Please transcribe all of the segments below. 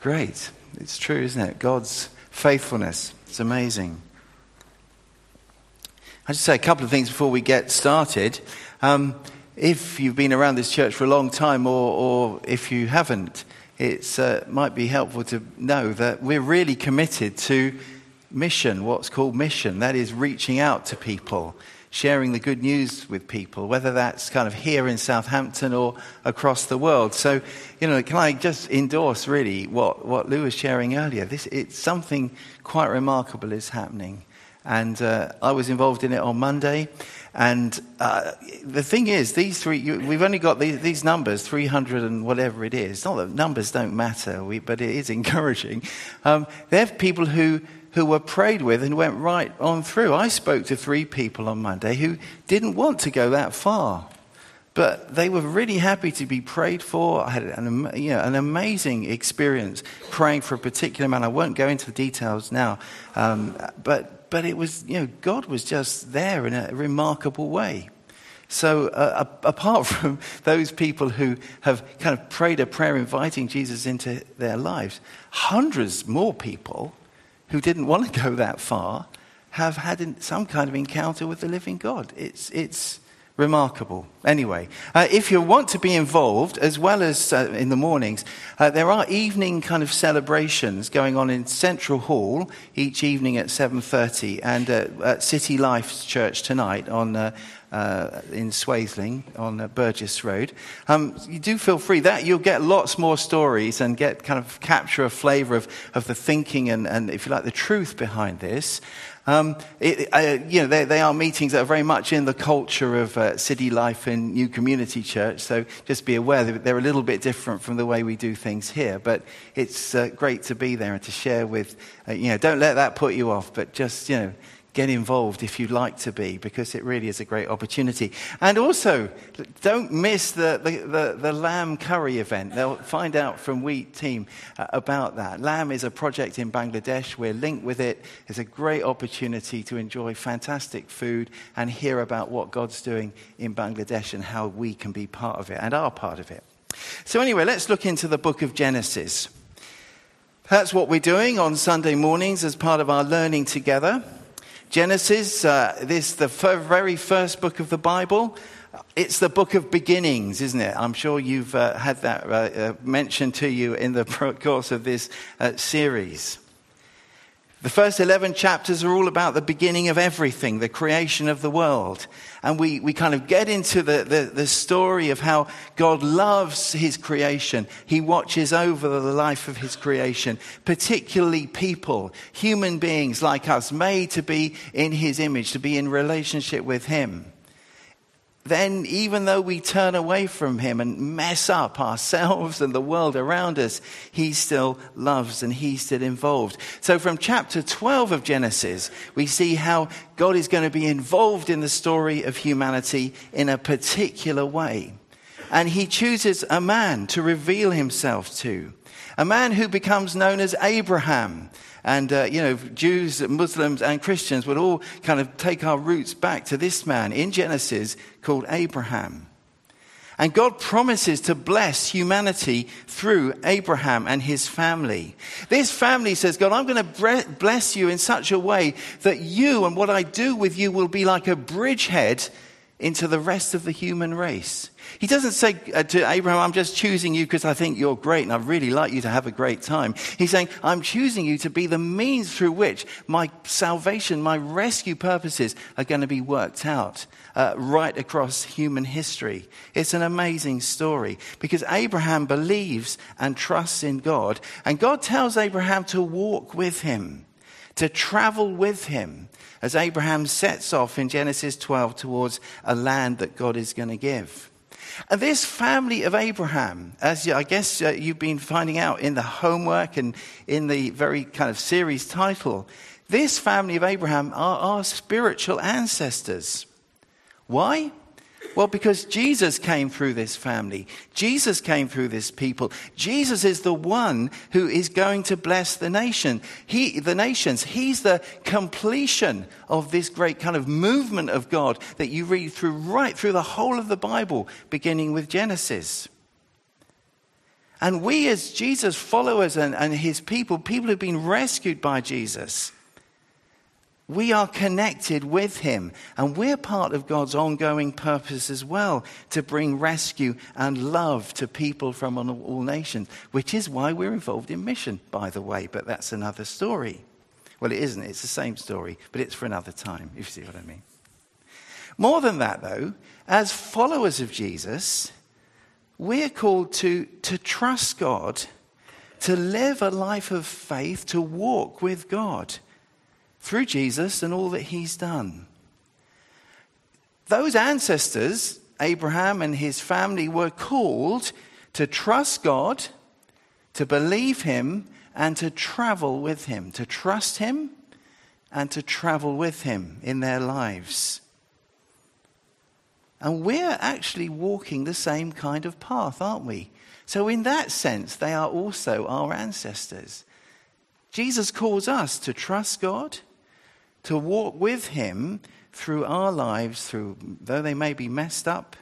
Great. It's true, isn't it? God's faithfulness. It's amazing. I'll just say a couple of things before we get started. Um, if you've been around this church for a long time, or, or if you haven't, it uh, might be helpful to know that we're really committed to mission, what's called mission. That is reaching out to people, sharing the good news with people, whether that's kind of here in Southampton or across the world. So, you know, can I just endorse really what, what Lou was sharing earlier? This, it's something quite remarkable is happening. And uh, I was involved in it on Monday. And uh, the thing is, these three, you, we've only got these, these, numbers, 300 and whatever it is. Not that numbers don't matter, we, but it is encouraging. Um, they're people who, who were prayed with and went right on through. I spoke to three people on Monday who didn't want to go that far. But they were really happy to be prayed for. I had an, you know, an amazing experience praying for a particular man. I won't go into the details now. Um, but but it was, you know, God was just there in a remarkable way. So, uh, apart from those people who have kind of prayed a prayer inviting Jesus into their lives, hundreds more people who didn't want to go that far have had some kind of encounter with the living God. It's, it's, remarkable. Anyway, uh, if you want to be involved, as well as uh, in the mornings, uh, there are evening kind of celebrations going on in Central Hall each evening at 7.30 and at City Life Church tonight on, uh, uh, in Swaythling on uh, Burgess Road. Um, you do feel free. That you'll get lots more stories and get kind of capture a flavour of, of the thinking and, and, if you like, the truth behind this. Um, it, uh, you know, they, they, are meetings that are very much in the culture of uh, city life in New Community Church. So just be aware that they're a little bit different from the way we do things here. But it's uh, great to be there and to share with, uh, you know, don't let that put you off, but just, you know, get involved if you'd like to be, because it really is a great opportunity. And also, don't miss the, the, the, the lamb curry event. They'll find out from Wheat Team uh, about that. Lamb is a project in Bangladesh. We're linked with it. It's a great opportunity to enjoy fantastic food and hear about what God's doing in Bangladesh and how we can be part of it and are part of it. So, anyway, let's look into the book of Genesis. That's what we're doing on Sunday mornings as part of our learning together. Genesis, uh, this the very first book of the Bible. It's the book of beginnings, isn't it? I'm sure you've uh, had that uh, uh mentioned to you in the course of this uh, series. The first 11 chapters are all about the beginning of everything, the creation of the world. And we, we kind of get into the, the, the, story of how God loves his creation. He watches over the life of his creation, particularly people, human beings like us, made to be in his image, to be in relationship with him then even though we turn away from him and mess up ourselves and the world around us, he still loves and he's still involved. So from chapter 12 of Genesis, we see how God is going to be involved in the story of humanity in a particular way. And he chooses a man to reveal himself to. A man who becomes known as Abraham. And, uh, you know, Jews, Muslims, and Christians would all kind of take our roots back to this man in Genesis called Abraham. And God promises to bless humanity through Abraham and his family. This family says, God, I'm going to bless you in such a way that you and what I do with you will be like a bridgehead into the rest of the human race. He doesn't say uh, to Abraham, I'm just choosing you because I think you're great and I really like you to have a great time. He's saying, I'm choosing you to be the means through which my salvation, my rescue purposes are going to be worked out uh, right across human history. It's an amazing story because Abraham believes and trusts in God, and God tells Abraham to walk with him, to travel with him as Abraham sets off in Genesis 12 towards a land that God is going to give. And this family of Abraham, as I guess uh, you've been finding out in the homework and in the very kind of series title, this family of Abraham are our spiritual ancestors. Why? Well, because Jesus came through this family. Jesus came through this people. Jesus is the one who is going to bless the nation. He, the nations. He's the completion of this great kind of movement of God that you read through right through the whole of the Bible, beginning with Genesis. And we, as Jesus followers and, and his people, people who've been rescued by Jesus, we are connected with him. And we're part of God's ongoing purpose as well to bring rescue and love to people from all nations, which is why we're involved in mission, by the way. But that's another story. Well, it isn't. It's the same story, but it's for another time, if you see what I mean. More than that, though, as followers of Jesus, we're called to, to trust God, to live a life of faith, to walk with God through Jesus and all that he's done. Those ancestors, Abraham and his family, were called to trust God, to believe him, and to travel with him, to trust him and to travel with him in their lives. And we're actually walking the same kind of path, aren't we? So, in that sense, they are also our ancestors. Jesus calls us to trust God, to walk with Him through our lives, through, though they may be messed up,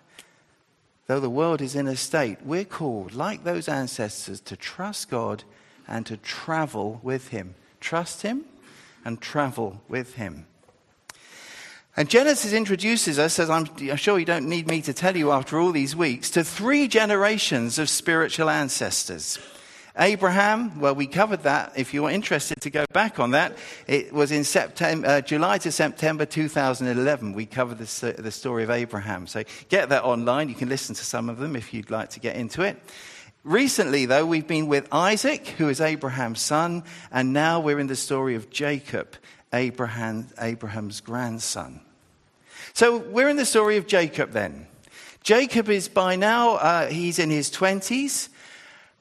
though the world is in a state, we're called, like those ancestors, to trust God and to travel with Him. Trust Him and travel with Him. And Genesis introduces us, as I'm sure you don't need me to tell you after all these weeks, to three generations of spiritual ancestors. Abraham, well, we covered that. If you're interested to go back on that, it was in September, uh, July to September 2011. We covered the, the story of Abraham. So get that online. You can listen to some of them if you'd like to get into it. Recently, though, we've been with Isaac, who is Abraham's son, and now we're in the story of Jacob, Abraham, Abraham's grandson. So we're in the story of Jacob then. Jacob is by now, uh, he's in his 20s,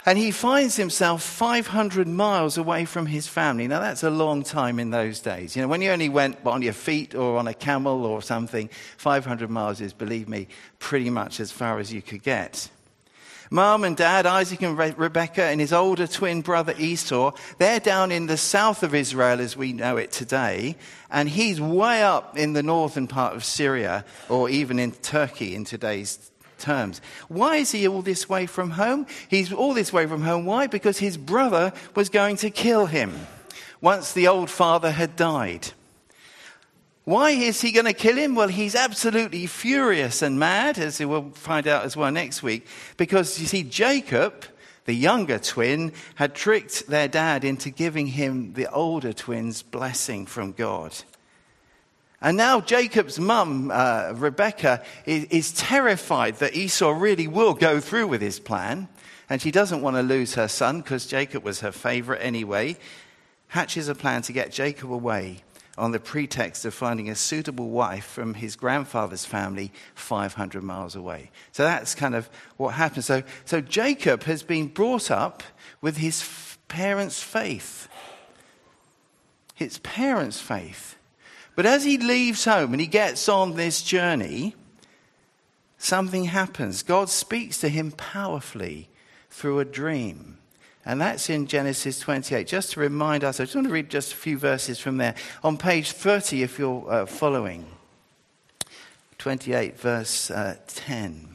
and he finds himself 500 miles away from his family. Now, that's a long time in those days. You know, when you only went on your feet or on a camel or something, 500 miles is, believe me, pretty much as far as you could get. Mom and dad, Isaac and Re- Rebecca, and his older twin brother Esau, they're down in the south of Israel as we know it today, and he's way up in the northern part of Syria, or even in Turkey in today's terms. Why is he all this way from home? He's all this way from home. Why? Because his brother was going to kill him once the old father had died. Why is he going to kill him? Well, he's absolutely furious and mad, as we'll find out as well next week, because you see, Jacob, the younger twin, had tricked their dad into giving him the older twin's blessing from God. And now Jacob's mum, uh, Rebecca, is, is terrified that Esau really will go through with his plan. And she doesn't want to lose her son because Jacob was her favorite anyway. Hatches a plan to get Jacob away on the pretext of finding a suitable wife from his grandfather's family 500 miles away. So that's kind of what happened. So, so Jacob has been brought up with his f- parents' faith. His parents' faith. But as he leaves home and he gets on this journey, something happens. God speaks to him powerfully through a dream. And that's in Genesis 28. Just to remind us, I just want to read just a few verses from there. On page 30, if you're uh, following, 28, verse uh, 10.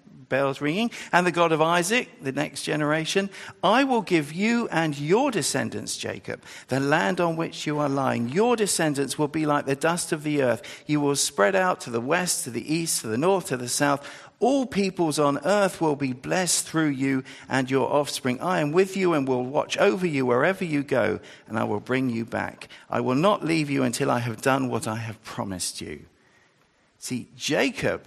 bells ringing, and the God of Isaac, the next generation, I will give you and your descendants, Jacob, the land on which you are lying. Your descendants will be like the dust of the earth. You will spread out to the west, to the east, to the north, to the south. All peoples on earth will be blessed through you and your offspring. I am with you and will watch over you wherever you go, and I will bring you back. I will not leave you until I have done what I have promised you. See, Jacob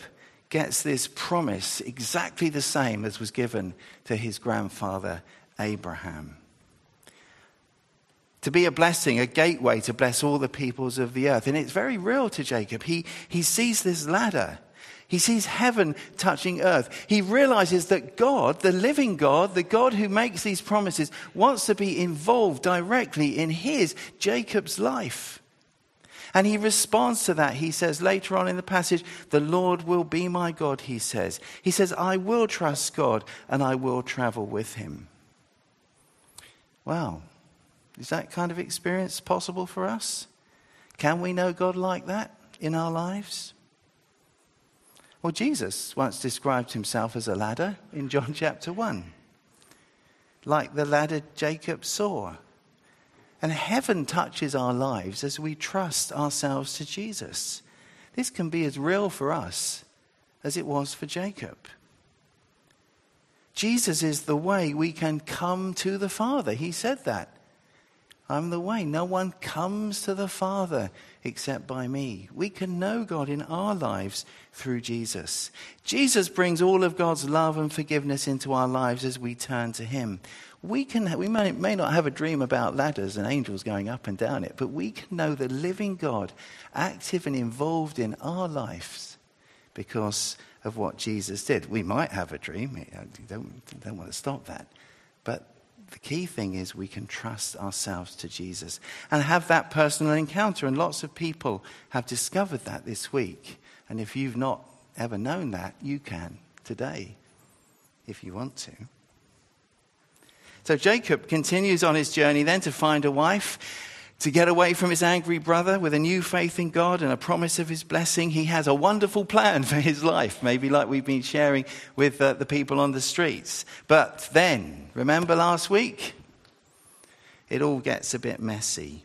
gets this promise exactly the same as was given to his grandfather Abraham. To be a blessing, a gateway to bless all the peoples of the earth. And it's very real to Jacob. He, he sees this ladder. He sees heaven touching earth. He realizes that God, the living God, the God who makes these promises, wants to be involved directly in his, Jacob's life. And he responds to that. He says later on in the passage, The Lord will be my God, he says. He says, I will trust God and I will travel with him. Wow. Is that kind of experience possible for us? Can we know God like that in our lives? Well, Jesus once described himself as a ladder in John chapter 1, like the ladder Jacob saw. And heaven touches our lives as we trust ourselves to Jesus. This can be as real for us as it was for Jacob. Jesus is the way we can come to the Father. He said that. I'm the way. No one comes to the Father except by me. We can know God in our lives through Jesus. Jesus brings all of God's love and forgiveness into our lives as we turn to Him we, can, we may, may not have a dream about ladders and angels going up and down it, but we can know the living God active and involved in our lives because of what Jesus did. We might have a dream, I don't, don't want to stop that. But the key thing is we can trust ourselves to Jesus and have that personal encounter. And lots of people have discovered that this week. And if you've not ever known that, you can today if you want to. So Jacob continues on his journey then to find a wife, to get away from his angry brother with a new faith in God and a promise of his blessing. He has a wonderful plan for his life, maybe like we've been sharing with uh, the people on the streets. But then, remember last week? It all gets a bit messy.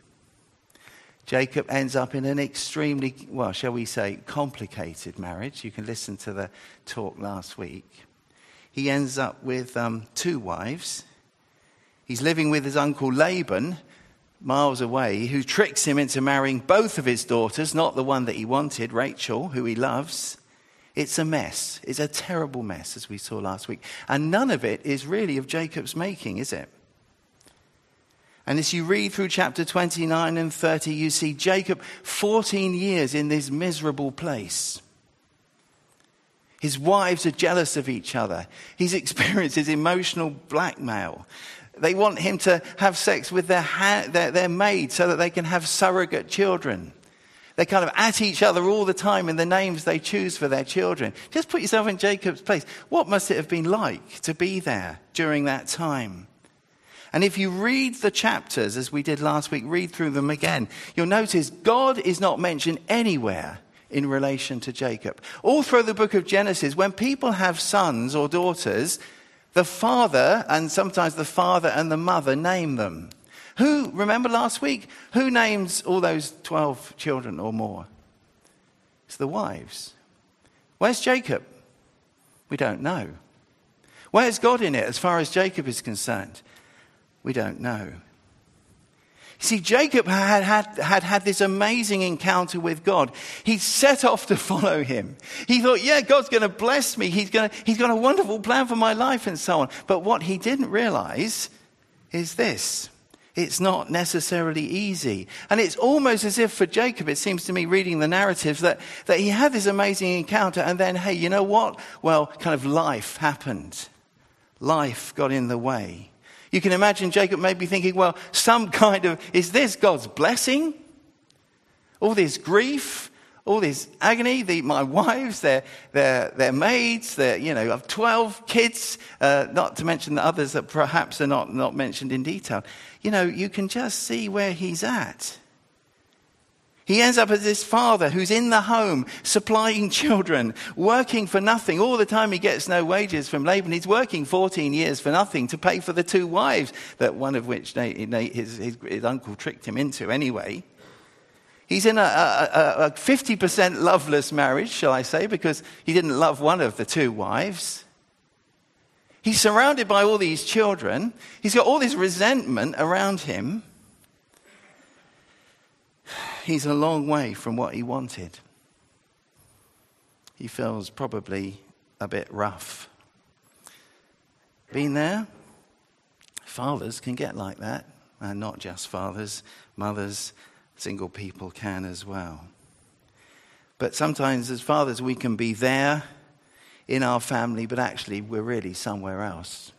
Jacob ends up in an extremely, well, shall we say, complicated marriage. You can listen to the talk last week. He ends up with um, two wives. He's living with his uncle Laban, miles away, who tricks him into marrying both of his daughters, not the one that he wanted, Rachel, who he loves. It's a mess. It's a terrible mess, as we saw last week. And none of it is really of Jacob's making, is it? And as you read through chapter 29 and 30, you see Jacob 14 years in this miserable place. His wives are jealous of each other. He's experienced his emotional blackmail. They want him to have sex with their, ha- their, their maid so that they can have surrogate children. They're kind of at each other all the time in the names they choose for their children. Just put yourself in Jacob's place. What must it have been like to be there during that time? And if you read the chapters, as we did last week, read through them again, you'll notice God is not mentioned anywhere in relation to Jacob. All through the book of Genesis, when people have sons or daughters, the father, and sometimes the father and the mother, name them. Who, remember last week, who names all those 12 children or more? It's the wives. Where's Jacob? We don't know. Where's God in it as far as Jacob is concerned? We don't know. See, Jacob had had, had had this amazing encounter with God. He set off to follow him. He thought, yeah, God's going to bless me. He's, going to, he's got a wonderful plan for my life and so on. But what he didn't realize is this. It's not necessarily easy. And it's almost as if for Jacob, it seems to me reading the narratives, that, that he had this amazing encounter and then, hey, you know what? Well, kind of life happened. Life got in the way. You can imagine Jacob maybe thinking, well, some kind of, is this God's blessing? All this grief, all this agony, the, my wives, their, their, their maids, their, you know, I've 12 kids, uh, not to mention the others that perhaps are not, not mentioned in detail. You know, you can just see where he's at. He ends up as this father who's in the home, supplying children, working for nothing. All the time he gets no wages from Laban. He's working 14 years for nothing to pay for the two wives, that one of which his, his, his uncle tricked him into anyway. He's in a, a, a 50% loveless marriage, shall I say, because he didn't love one of the two wives. He's surrounded by all these children. He's got all this resentment around him he's a long way from what he wanted. He feels probably a bit rough. Been there? Fathers can get like that, and not just fathers, mothers, single people can as well. But sometimes, as fathers, we can be there in our family, but actually, we're really somewhere else.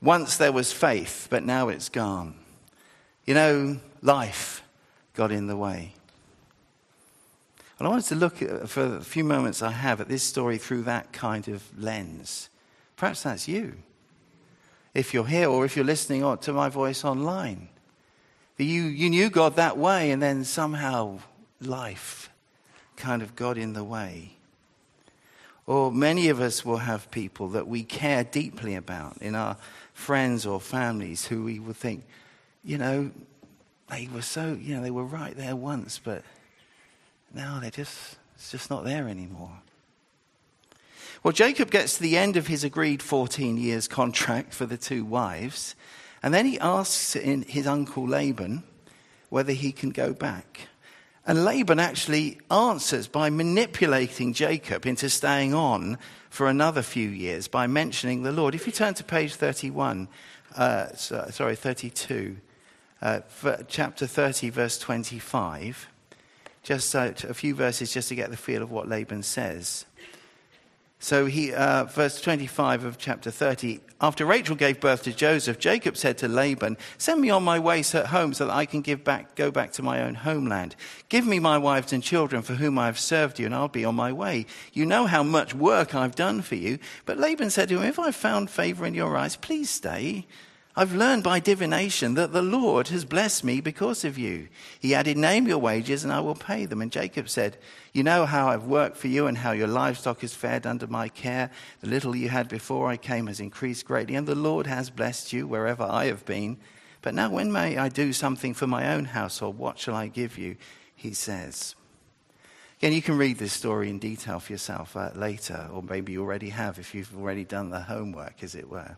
Once there was faith, but now it's gone. You know, life got in the way. And I wanted to look at, for a few moments I have at this story through that kind of lens. Perhaps that's you. If you're here or if you're listening to my voice online. You, you knew God that way, and then somehow life kind of got in the way. Or many of us will have people that we care deeply about in our friends or families who we would think, you know, they were so, you know, they were right there once, but now they're just, it's just not there anymore. Well, Jacob gets to the end of his agreed 14 years contract for the two wives, and then he asks his uncle Laban whether he can go back. And Laban actually answers by manipulating Jacob into staying on for another few years by mentioning the Lord. If you turn to page 31, uh, sorry, 32, uh, chapter 30, verse 25, just uh, a few verses just to get the feel of what Laban says. So he, uh, verse 25 of chapter 30, after Rachel gave birth to Joseph, Jacob said to Laban, send me on my way home so that I can give back, go back to my own homeland. Give me my wives and children for whom I have served you and I'll be on my way. You know how much work I've done for you. But Laban said to him, if I've found favor in your eyes, please stay. I've learned by divination that the Lord has blessed me because of you. He added, Name your wages and I will pay them. And Jacob said, You know how I've worked for you and how your livestock has fared under my care. The little you had before I came has increased greatly, and the Lord has blessed you wherever I have been. But now, when may I do something for my own household? What shall I give you? He says. Again, you can read this story in detail for yourself uh, later, or maybe you already have if you've already done the homework, as it were.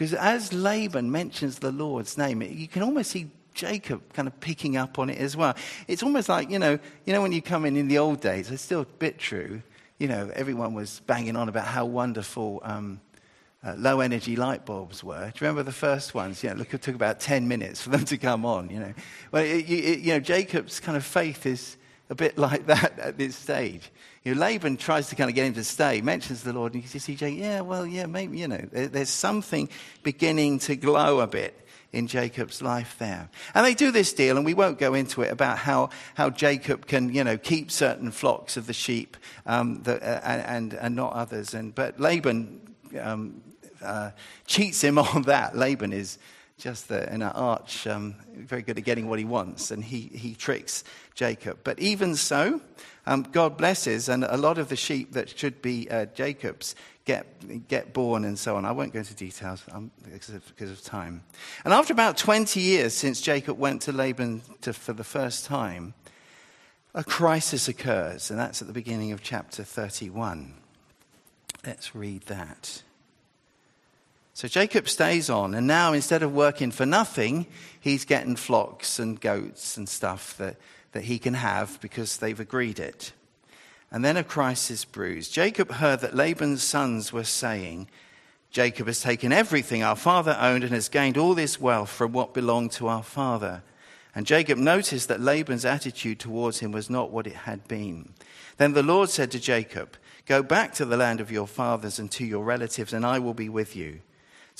Because as Laban mentions the Lord's name, you can almost see Jacob kind of picking up on it as well. It's almost like, you know, you know when you come in in the old days, it's still a bit true. You know, everyone was banging on about how wonderful um, uh, low energy light bulbs were. Do you remember the first ones? Know, look, it took about 10 minutes for them to come on, you know. Well, it, it, you know, Jacob's kind of faith is a bit like that at this stage. You know, Laban tries to kind of get him to stay, mentions the Lord, and you see Jacob, yeah, well, yeah, maybe, you know, there's something beginning to glow a bit in Jacob's life there. And they do this deal, and we won't go into it about how, how Jacob can, you know, keep certain flocks of the sheep um, that, uh, and, and not others. And, but Laban um, uh, cheats him on that. Laban is just the, an arch, um, very good at getting what he wants, and he, he tricks Jacob. But even so, um, God blesses, and a lot of the sheep that should be uh, Jacob's get, get born and so on. I won't go into details um, because, of, because, of, time. And after about 20 years since Jacob went to Laban to, for the first time, a crisis occurs, and that's at the beginning of chapter 31. Let's read that. So Jacob stays on, and now instead of working for nothing, he's getting flocks and goats and stuff that, that he can have because they've agreed it. And then a crisis brews. Jacob heard that Laban's sons were saying, Jacob has taken everything our father owned and has gained all this wealth from what belonged to our father. And Jacob noticed that Laban's attitude towards him was not what it had been. Then the Lord said to Jacob, Go back to the land of your fathers and to your relatives, and I will be with you.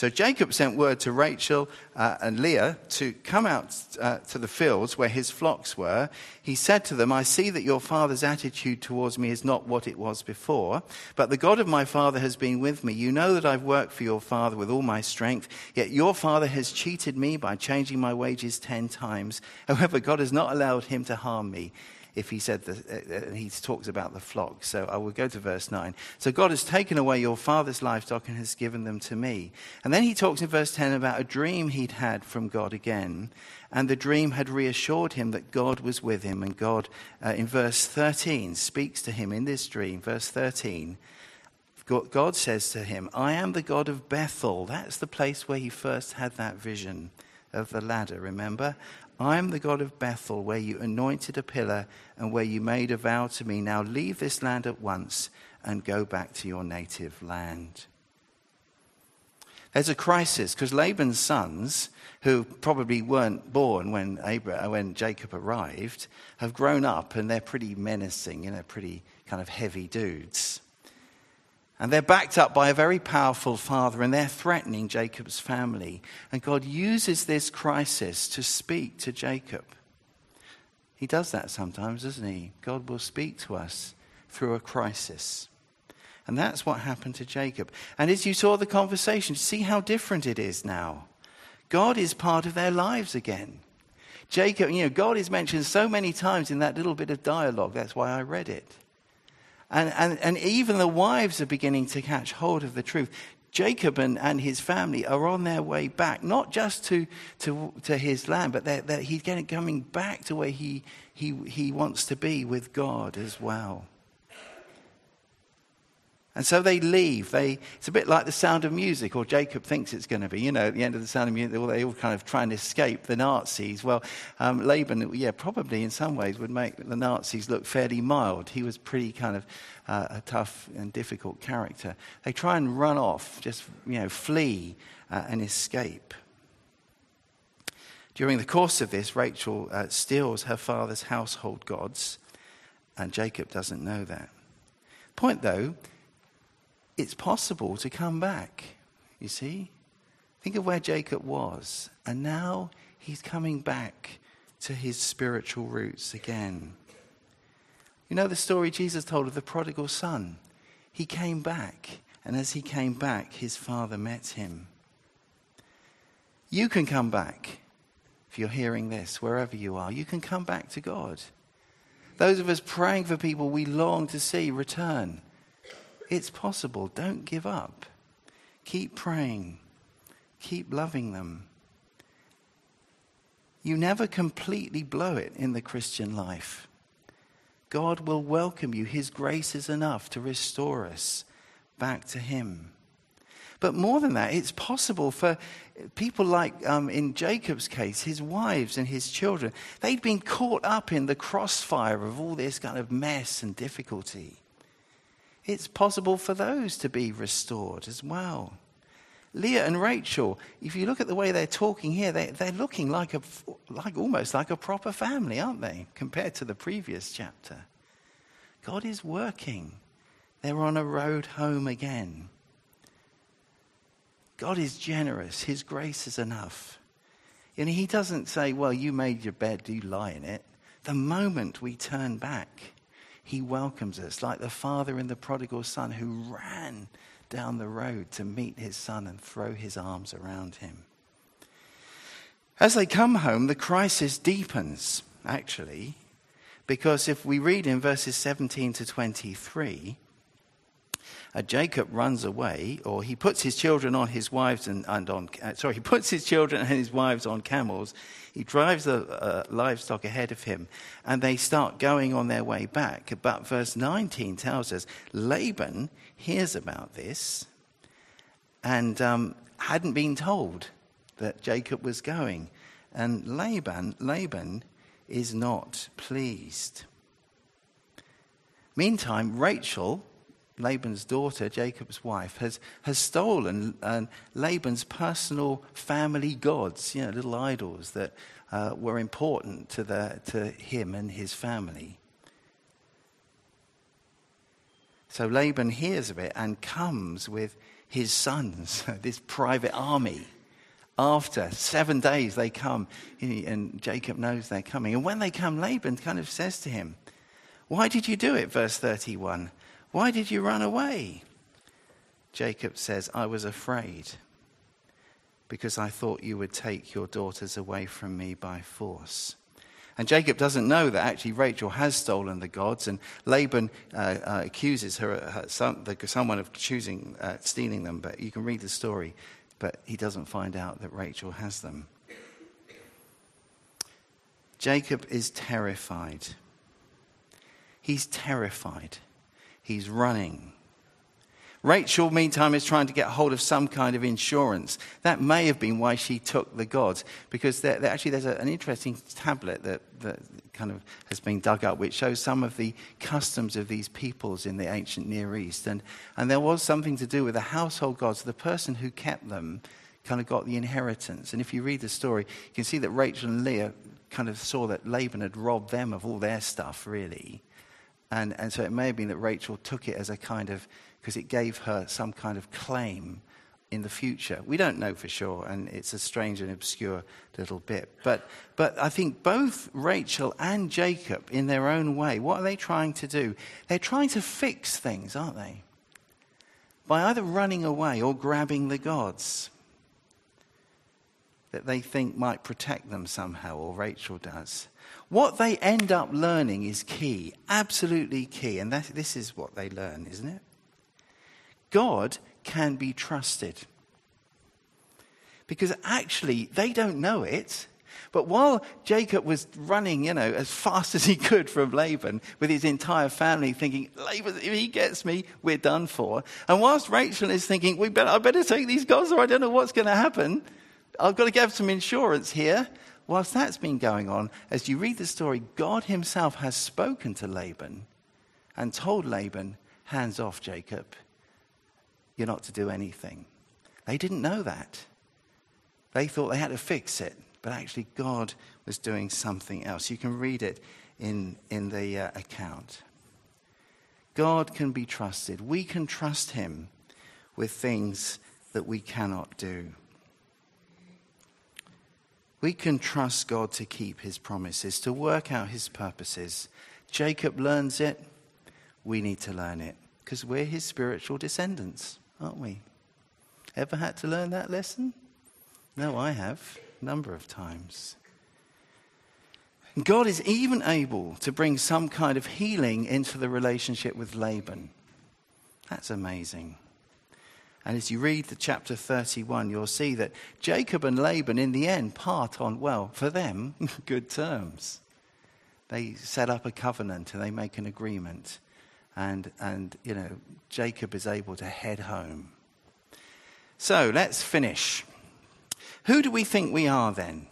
So Jacob sent word to Rachel uh, and Leah to come out uh, to the fields where his flocks were. He said to them, I see that your father's attitude towards me is not what it was before, but the God of my father has been with me. You know that I've worked for your father with all my strength, yet your father has cheated me by changing my wages ten times. However, God has not allowed him to harm me if he said that, uh, uh, he talks about the flock. So I will go to verse 9. So God has taken away your father's livestock and has given them to me. And then he talks in verse 10 about a dream he'd had from God again. And the dream had reassured him that God was with him. And God, uh, in verse 13, speaks to him in this dream. Verse 13. God says to him, I am the God of Bethel. That's the place where he first had that vision of the ladder, remember? I am the God of Bethel, where you anointed a pillar and where you made a vow to me. Now leave this land at once and go back to your native land. There's a crisis because Laban's sons, who probably weren't born when, Abraham, when Jacob arrived, have grown up and they're pretty menacing, you know, pretty kind of heavy dudes. And they're backed up by a very powerful father, and they're threatening Jacob's family. And God uses this crisis to speak to Jacob. He does that sometimes, doesn't he? God will speak to us through a crisis. And that's what happened to Jacob. And as you saw the conversation, see how different it is now. God is part of their lives again. Jacob, you know, God is mentioned so many times in that little bit of dialogue. That's why I read it. And, and, and even the wives are beginning to catch hold of the truth. Jacob and, and his family are on their way back, not just to, to, to his land, but they're, they're, he's getting, coming back to where he, he, he wants to be with God as well. And so they leave. They, it's a bit like the sound of music, or Jacob thinks it's going to be. You know, at the end of the sound of music, they all kind of try and escape the Nazis. Well, um, Laban, yeah, probably in some ways would make the Nazis look fairly mild. He was pretty kind of uh, a tough and difficult character. They try and run off, just, you know, flee uh, and escape. During the course of this, Rachel uh, steals her father's household gods, and Jacob doesn't know that. Point, though, it's possible to come back. You see? Think of where Jacob was. And now he's coming back to his spiritual roots again. You know the story Jesus told of the prodigal son? He came back, and as he came back, his father met him. You can come back if you're hearing this, wherever you are. You can come back to God. Those of us praying for people we long to see return. It's possible. Don't give up. Keep praying. Keep loving them. You never completely blow it in the Christian life. God will welcome you. His grace is enough to restore us back to Him. But more than that, it's possible for people like um, in Jacob's case, his wives and his children. They'd been caught up in the crossfire of all this kind of mess and difficulty it's possible for those to be restored as well. Leah and Rachel, if you look at the way they're talking here, they, they're looking like, a, like almost like a proper family, aren't they, compared to the previous chapter? God is working. They're on a road home again. God is generous. His grace is enough. And He doesn't say, Well, you made your bed, do you lie in it? The moment we turn back, he welcomes us like the father in the prodigal son who ran down the road to meet his son and throw his arms around him. As they come home, the crisis deepens, actually, because if we read in verses 17 to 23, uh, Jacob runs away, or he puts his children on his wives and, and on, uh, sorry, he puts his children and his wives on camels. He drives the uh, livestock ahead of him, and they start going on their way back. But verse 19 tells us Laban hears about this and um, hadn't been told that Jacob was going. And Laban, Laban is not pleased. Meantime, Rachel Laban's daughter, Jacob's wife, has, has stolen uh, Laban's personal family gods, you know, little idols that uh, were important to, the, to him and his family. So Laban hears of it and comes with his sons, this private army. After seven days, they come, and Jacob knows they're coming. And when they come, Laban kind of says to him, Why did you do it? Verse 31. Why did you run away? Jacob says, I was afraid because I thought you would take your daughters away from me by force. And Jacob doesn't know that actually Rachel has stolen the gods, and Laban uh, uh, accuses her, her some, the, someone of choosing uh, stealing them. But you can read the story, but he doesn't find out that Rachel has them. Jacob is terrified. He's terrified. He's running. Rachel, meantime, is trying to get hold of some kind of insurance. That may have been why she took the gods, because actually there's a, an interesting tablet that, that kind of has been dug up, which shows some of the customs of these peoples in the ancient Near East. And, and there was something to do with the household gods. The person who kept them kind of got the inheritance. And if you read the story, you can see that Rachel and Leah kind of saw that Laban had robbed them of all their stuff, really. And, and so it may have been that Rachel took it as a kind of because it gave her some kind of claim in the future. We don't know for sure, and it's a strange and obscure little bit. But, but I think both Rachel and Jacob, in their own way, what are they trying to do? They're trying to fix things, aren't they? By either running away or grabbing the gods that they think might protect them somehow, or Rachel does. What they end up learning is key, absolutely key, and that, this is what they learn, isn't it? God can be trusted. Because actually, they don't know it. But while Jacob was running, you know, as fast as he could from Laban with his entire family, thinking, Laban, if he gets me, we're done for. And whilst Rachel is thinking, we better, I better take these gods or I don't know what's going to happen. I've got to get some insurance here. Whilst that's been going on, as you read the story, God himself has spoken to Laban and told Laban, hands off, Jacob you're not to do anything. They didn't know that. They thought they had to fix it, but actually, God was doing something else. You can read it in, in the uh, account. God can be trusted. We can trust Him with things that we cannot do. We can trust God to keep His promises, to work out His purposes. Jacob learns it. We need to learn it because we're His spiritual descendants aren't we? Ever had to learn that lesson? No, I have, a number of times. God is even able to bring some kind of healing into the relationship with Laban. That's amazing. And as you read the chapter 31, you'll see that Jacob and Laban, in the end, part on, well, for them, good terms. They set up a covenant and they make an agreement and, and you know, Jacob is able to head home. So let's finish. Who do we think we are then?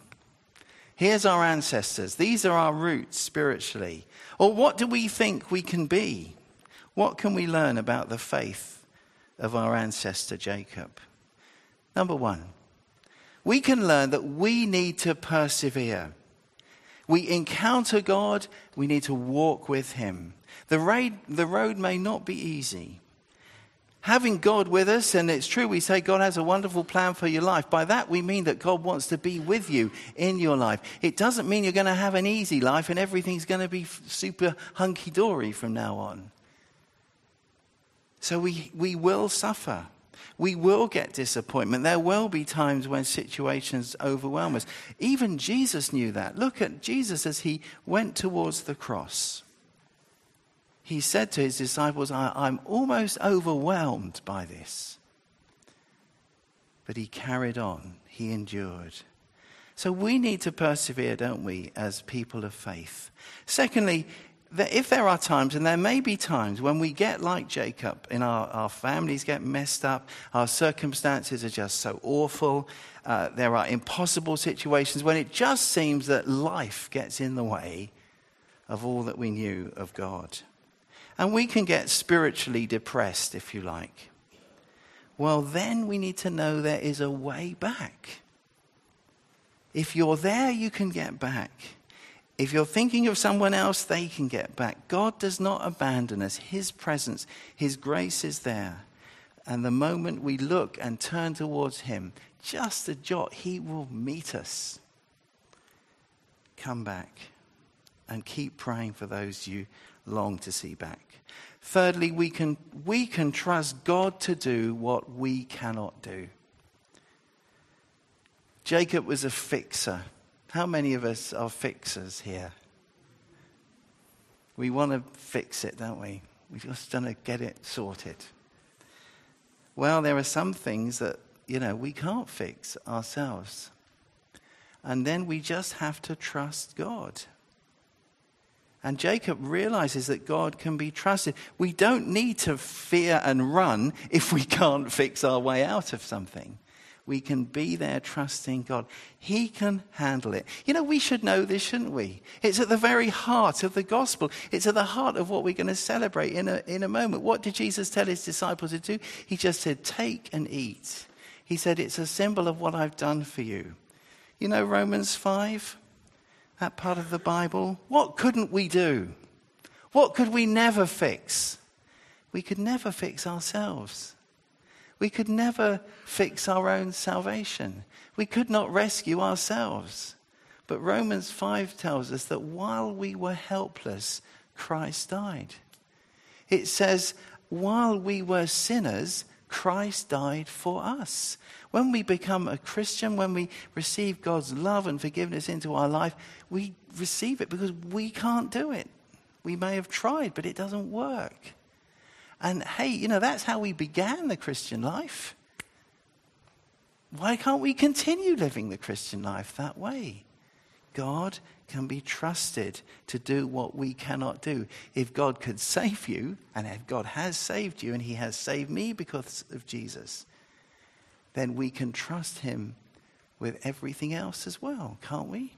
Here's our ancestors. These are our roots spiritually. Or what do we think we can be? What can we learn about the faith of our ancestor Jacob? Number one, we can learn that we need to persevere. We encounter God, we need to walk with Him. The road, the road may not be easy. Having God with us, and it's true, we say God has a wonderful plan for your life. By that, we mean that God wants to be with you in your life. It doesn't mean you're going to have an easy life and everything's going to be super hunky dory from now on. So we, we will suffer. We will get disappointment. There will be times when situations overwhelm us. Even Jesus knew that. Look at Jesus as he went towards the cross he said to his disciples, I'm almost overwhelmed by this. But he carried on, he endured. So we need to persevere, don't we, as people of faith? Secondly, if there are times, and there may be times, when we get like Jacob, and our, our families get messed up, our circumstances are just so awful, uh, there are impossible situations when it just seems that life gets in the way of all that we knew of God. And we can get spiritually depressed, if you like. Well, then we need to know there is a way back. If you're there, you can get back. If you're thinking of someone else, they can get back. God does not abandon us. His presence, His grace is there. And the moment we look and turn towards Him, just a jot, He will meet us. Come back and keep praying for those you long to see back. Thirdly, we can, we can trust God to do what we cannot do. Jacob was a fixer. How many of us are fixers here? We want to fix it, don't we? We just want to get it sorted. Well, there are some things that, you know, we can't fix ourselves. And then we just have to trust God. And Jacob realizes that God can be trusted. We don't need to fear and run if we can't fix our way out of something. We can be there trusting God. He can handle it. You know, we should know this, shouldn't we? It's at the very heart of the gospel. It's at the heart of what we're going to celebrate in a, in a moment. What did Jesus tell his disciples to do? He just said, Take and eat. He said, It's a symbol of what I've done for you. You know, Romans 5? that part of the Bible, what couldn't we do? What could we never fix? We could never fix ourselves. We could never fix our own salvation. We could not rescue ourselves. But Romans 5 tells us that while we were helpless, Christ died. It says, while we were sinners, Christ died for us. When we become a Christian, when we receive God's love and forgiveness into our life, we receive it because we can't do it. We may have tried, but it doesn't work. And hey, you know, that's how we began the Christian life. Why can't we continue living the Christian life that way? God can be trusted to do what we cannot do. If God could save you, and if God has saved you, and He has saved me because of Jesus, then we can trust Him with everything else as well, can't we?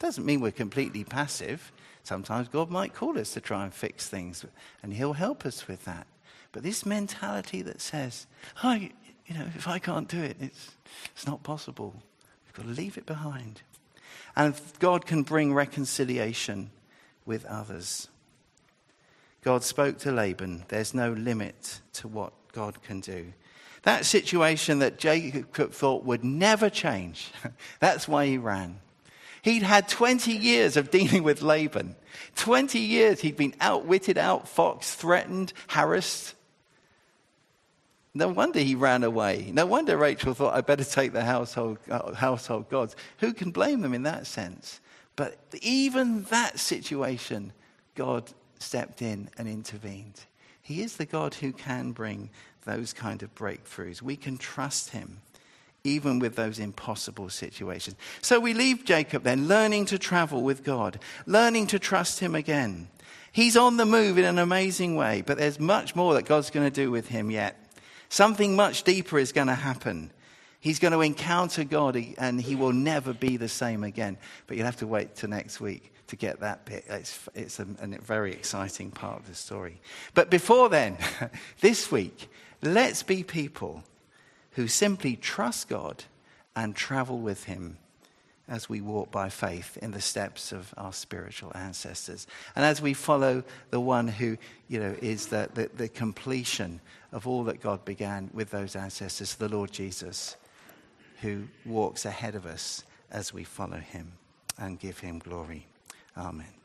Doesn't mean we're completely passive. Sometimes God might call us to try and fix things, and He'll help us with that. But this mentality that says, oh, you know, if I can't do it, it's, it's not possible. We've got to leave it behind. And God can bring reconciliation with others. God spoke to Laban. There's no limit to what God can do. That situation that Jacob thought would never change, that's why he ran. He'd had 20 years of dealing with Laban. 20 years he'd been outwitted, outfoxed, threatened, harassed. No wonder he ran away. No wonder Rachel thought, I better take the household, uh, household gods. Who can blame them in that sense? But even that situation, God stepped in and intervened. He is the God who can bring those kind of breakthroughs. We can trust him even with those impossible situations. So we leave Jacob then, learning to travel with God, learning to trust him again. He's on the move in an amazing way, but there's much more that God's going to do with him yet. Something much deeper is going to happen. He's going to encounter God and he will never be the same again. But you'll have to wait till next week to get that bit. It's, it's a, a very exciting part of the story. But before then, this week, let's be people who simply trust God and travel with him as we walk by faith in the steps of our spiritual ancestors. And as we follow the one who, you know, is the, the, the completion of all that God began with those ancestors, the Lord Jesus, who walks ahead of us as we follow him and give him glory. Amen.